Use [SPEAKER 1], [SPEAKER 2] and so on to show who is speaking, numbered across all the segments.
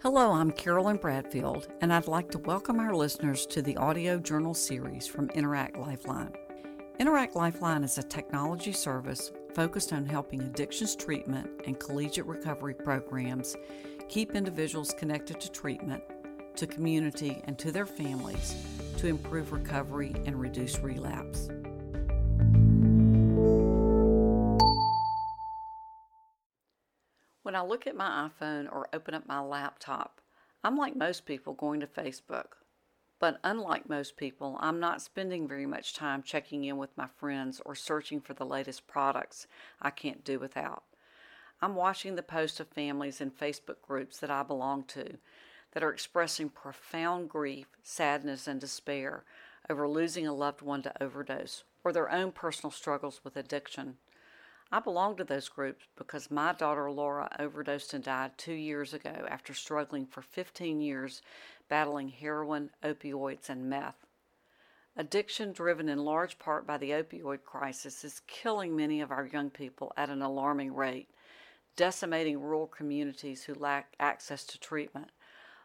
[SPEAKER 1] Hello, I'm Carolyn Bradfield, and I'd like to welcome our listeners to the audio journal series from Interact Lifeline. Interact Lifeline is a technology service focused on helping addictions treatment and collegiate recovery programs keep individuals connected to treatment, to community, and to their families to improve recovery and reduce relapse. When I look at my iPhone or open up my laptop, I'm like most people going to Facebook. But unlike most people, I'm not spending very much time checking in with my friends or searching for the latest products I can't do without. I'm watching the posts of families in Facebook groups that I belong to that are expressing profound grief, sadness, and despair over losing a loved one to overdose or their own personal struggles with addiction. I belong to those groups because my daughter Laura overdosed and died two years ago after struggling for 15 years battling heroin, opioids, and meth. Addiction, driven in large part by the opioid crisis, is killing many of our young people at an alarming rate, decimating rural communities who lack access to treatment,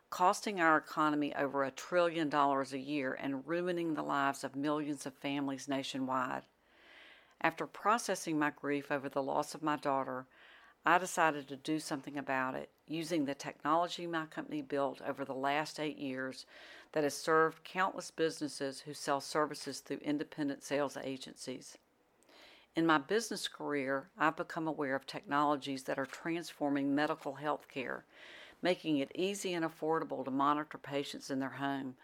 [SPEAKER 1] costing our economy over a trillion dollars a year, and ruining the lives of millions of families nationwide. After processing my grief over the loss of my daughter, I decided to do something about it using the technology my company built over the last eight years that has served countless businesses who sell services through independent sales agencies. In my business career, I've become aware of technologies that are transforming medical health care, making it easy and affordable to monitor patients in their home,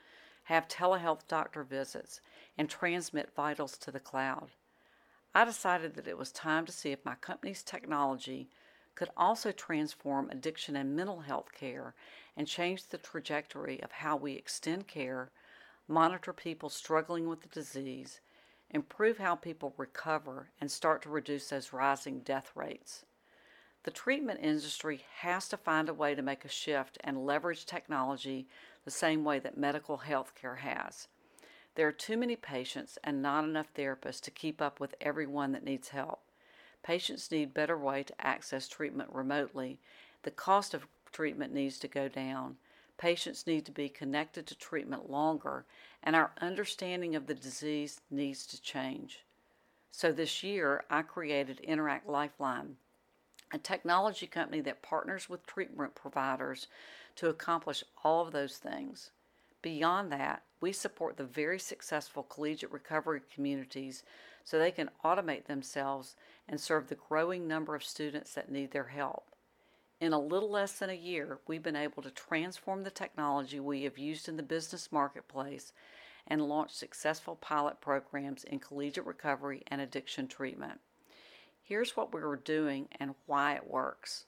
[SPEAKER 1] have telehealth doctor visits, and transmit vitals to the cloud. I decided that it was time to see if my company's technology could also transform addiction and mental health care and change the trajectory of how we extend care, monitor people struggling with the disease, improve how people recover, and start to reduce those rising death rates. The treatment industry has to find a way to make a shift and leverage technology the same way that medical health care has. There are too many patients and not enough therapists to keep up with everyone that needs help. Patients need better way to access treatment remotely. The cost of treatment needs to go down. Patients need to be connected to treatment longer, and our understanding of the disease needs to change. So this year, I created Interact Lifeline, a technology company that partners with treatment providers to accomplish all of those things. Beyond that, we support the very successful collegiate recovery communities so they can automate themselves and serve the growing number of students that need their help. In a little less than a year, we've been able to transform the technology we have used in the business marketplace and launch successful pilot programs in collegiate recovery and addiction treatment. Here's what we are doing and why it works.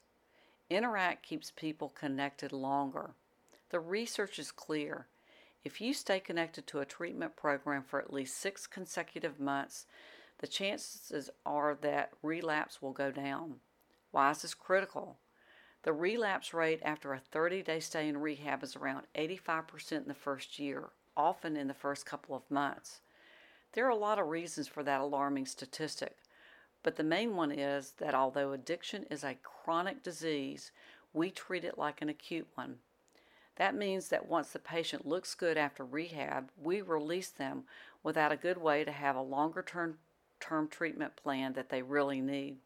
[SPEAKER 1] Interact keeps people connected longer. The research is clear. If you stay connected to a treatment program for at least six consecutive months, the chances are that relapse will go down. Why is this critical? The relapse rate after a 30 day stay in rehab is around 85% in the first year, often in the first couple of months. There are a lot of reasons for that alarming statistic, but the main one is that although addiction is a chronic disease, we treat it like an acute one. That means that once the patient looks good after rehab, we release them without a good way to have a longer term, term treatment plan that they really need.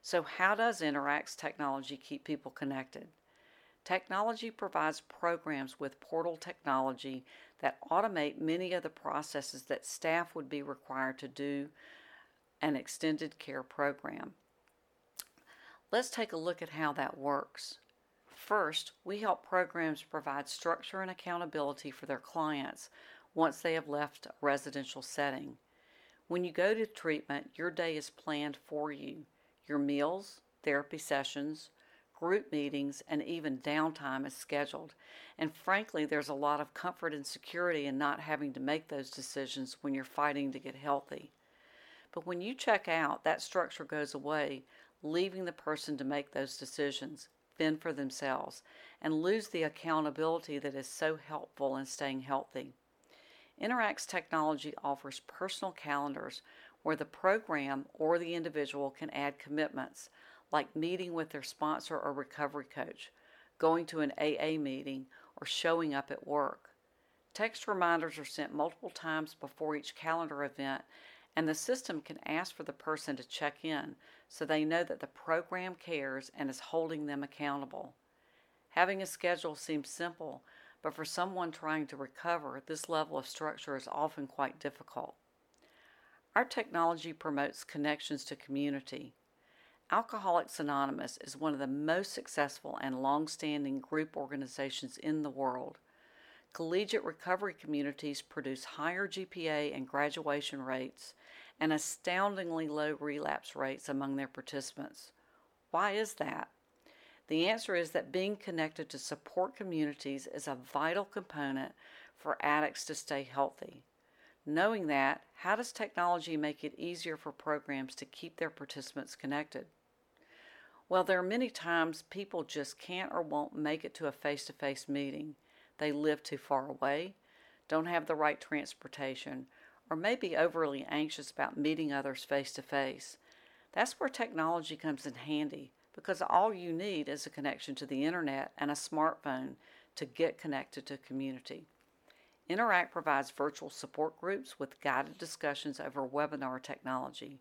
[SPEAKER 1] So, how does Interact's technology keep people connected? Technology provides programs with portal technology that automate many of the processes that staff would be required to do an extended care program. Let's take a look at how that works. First, we help programs provide structure and accountability for their clients once they have left a residential setting. When you go to treatment, your day is planned for you. Your meals, therapy sessions, group meetings, and even downtime is scheduled. And frankly, there's a lot of comfort and security in not having to make those decisions when you're fighting to get healthy. But when you check out, that structure goes away, leaving the person to make those decisions fend for themselves and lose the accountability that is so helpful in staying healthy. Interact's technology offers personal calendars where the program or the individual can add commitments, like meeting with their sponsor or recovery coach, going to an AA meeting, or showing up at work. Text reminders are sent multiple times before each calendar event, and the system can ask for the person to check in so they know that the program cares and is holding them accountable. Having a schedule seems simple, but for someone trying to recover, this level of structure is often quite difficult. Our technology promotes connections to community. Alcoholics Anonymous is one of the most successful and long standing group organizations in the world. Collegiate recovery communities produce higher GPA and graduation rates and astoundingly low relapse rates among their participants. Why is that? The answer is that being connected to support communities is a vital component for addicts to stay healthy. Knowing that, how does technology make it easier for programs to keep their participants connected? Well, there are many times people just can't or won't make it to a face to face meeting. They live too far away, don't have the right transportation, or may be overly anxious about meeting others face to face. That's where technology comes in handy because all you need is a connection to the internet and a smartphone to get connected to community. Interact provides virtual support groups with guided discussions over webinar technology.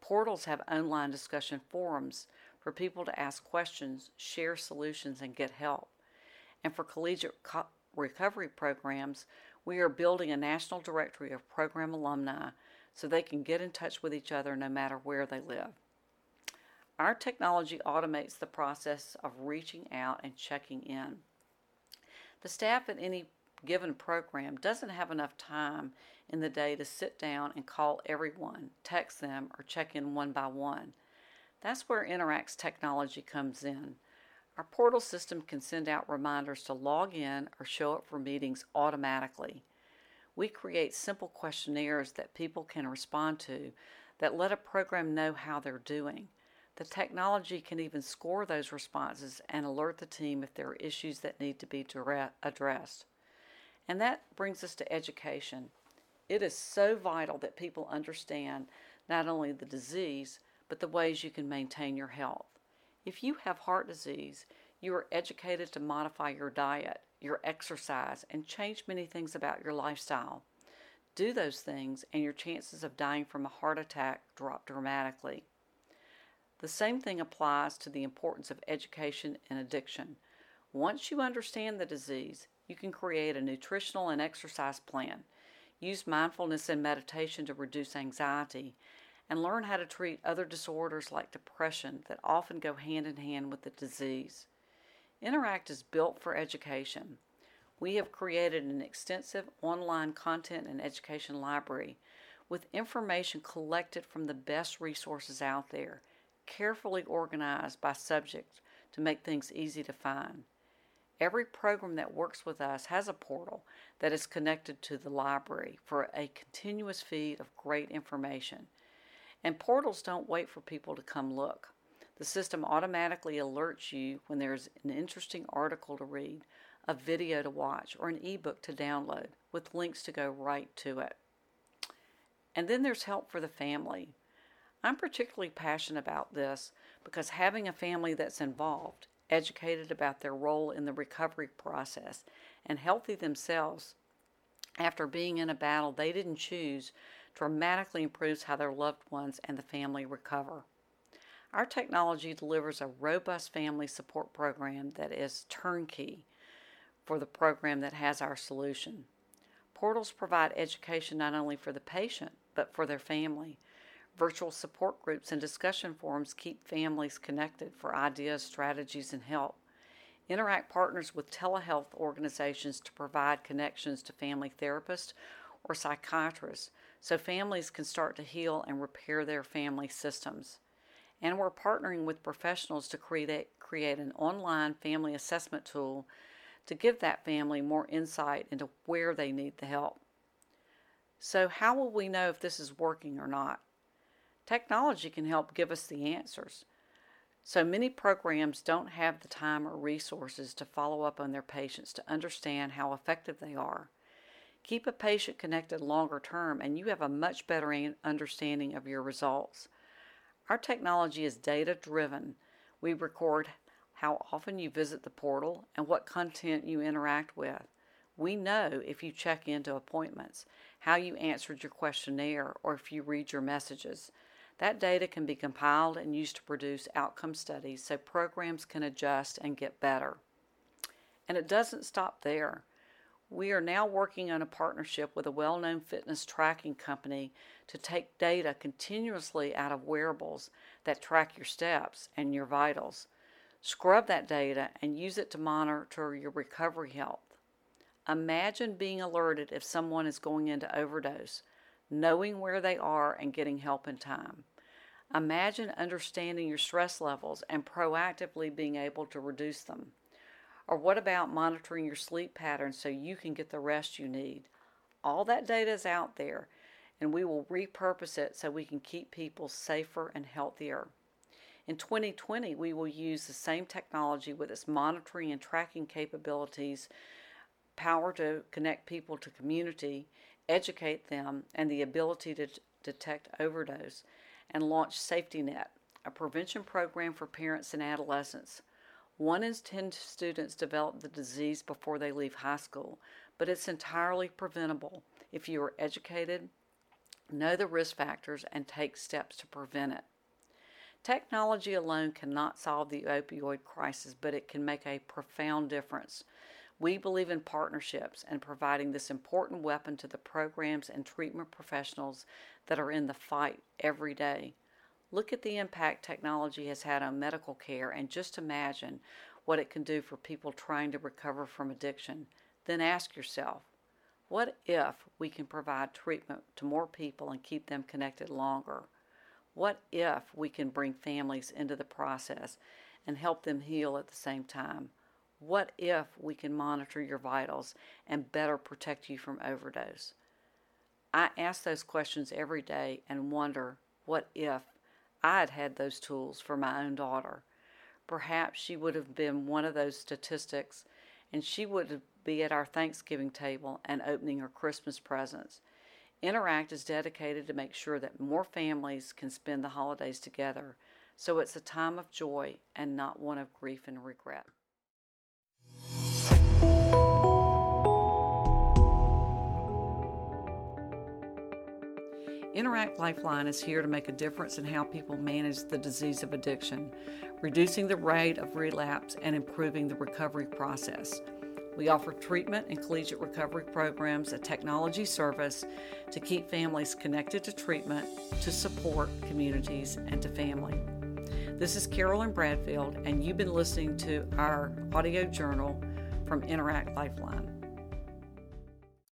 [SPEAKER 1] Portals have online discussion forums for people to ask questions, share solutions, and get help. And for collegiate co- recovery programs, we are building a national directory of program alumni so they can get in touch with each other no matter where they live. Our technology automates the process of reaching out and checking in. The staff at any given program doesn't have enough time in the day to sit down and call everyone, text them, or check in one by one. That's where Interact's technology comes in. Our portal system can send out reminders to log in or show up for meetings automatically. We create simple questionnaires that people can respond to that let a program know how they're doing. The technology can even score those responses and alert the team if there are issues that need to be addressed. And that brings us to education. It is so vital that people understand not only the disease, but the ways you can maintain your health. If you have heart disease, you are educated to modify your diet, your exercise, and change many things about your lifestyle. Do those things, and your chances of dying from a heart attack drop dramatically. The same thing applies to the importance of education in addiction. Once you understand the disease, you can create a nutritional and exercise plan, use mindfulness and meditation to reduce anxiety, and learn how to treat other disorders like depression that often go hand in hand with the disease. Interact is built for education. We have created an extensive online content and education library with information collected from the best resources out there, carefully organized by subject to make things easy to find. Every program that works with us has a portal that is connected to the library for a continuous feed of great information. And portals don't wait for people to come look. The system automatically alerts you when there's an interesting article to read, a video to watch, or an ebook to download with links to go right to it. And then there's help for the family. I'm particularly passionate about this because having a family that's involved, educated about their role in the recovery process, and healthy themselves after being in a battle they didn't choose dramatically improves how their loved ones and the family recover. Our technology delivers a robust family support program that is turnkey for the program that has our solution. Portals provide education not only for the patient, but for their family. Virtual support groups and discussion forums keep families connected for ideas, strategies, and help. Interact partners with telehealth organizations to provide connections to family therapists or psychiatrists so families can start to heal and repair their family systems. And we're partnering with professionals to create, create an online family assessment tool to give that family more insight into where they need the help. So, how will we know if this is working or not? Technology can help give us the answers. So many programs don't have the time or resources to follow up on their patients to understand how effective they are. Keep a patient connected longer term, and you have a much better understanding of your results. Our technology is data driven. We record how often you visit the portal, and what content you interact with. We know if you check into appointments, how you answered your questionnaire, or if you read your messages. That data can be compiled and used to produce outcome studies so programs can adjust and get better. And it doesn't stop there. We are now working on a partnership with a well known fitness tracking company to take data continuously out of wearables that track your steps and your vitals. Scrub that data and use it to monitor your recovery health. Imagine being alerted if someone is going into overdose knowing where they are and getting help in time. Imagine understanding your stress levels and proactively being able to reduce them. Or what about monitoring your sleep patterns so you can get the rest you need? All that data is out there, and we will repurpose it so we can keep people safer and healthier. In 2020, we will use the same technology with its monitoring and tracking capabilities, power to connect people to community, educate them, and the ability to detect overdose, and launch Safety Net, a prevention program for parents and adolescents. One in 10 students develop the disease before they leave high school, but it's entirely preventable if you are educated, know the risk factors, and take steps to prevent it. Technology alone cannot solve the opioid crisis, but it can make a profound difference. We believe in partnerships and providing this important weapon to the programs and treatment professionals that are in the fight every day. Look at the impact technology has had on medical care and just imagine what it can do for people trying to recover from addiction. Then ask yourself, what if we can provide treatment to more people and keep them connected longer? What if we can bring families into the process and help them heal at the same time? What if we can monitor your vitals and better protect you from overdose? I ask those questions every day and wonder what if I had had those tools for my own daughter. Perhaps she would have been one of those statistics and she would be at our Thanksgiving table and opening her Christmas presents. Interact is dedicated to make sure that more families can spend the holidays together, so it's a time of joy and not one of grief and regret. Interact Lifeline is here to make a difference in how people manage the disease of addiction, reducing the rate of relapse and improving the recovery process. We offer treatment and collegiate recovery programs, a technology service to keep families connected to treatment, to support communities, and to family. This is Carolyn Bradfield, and you've been listening to our audio journal from Interact Lifeline.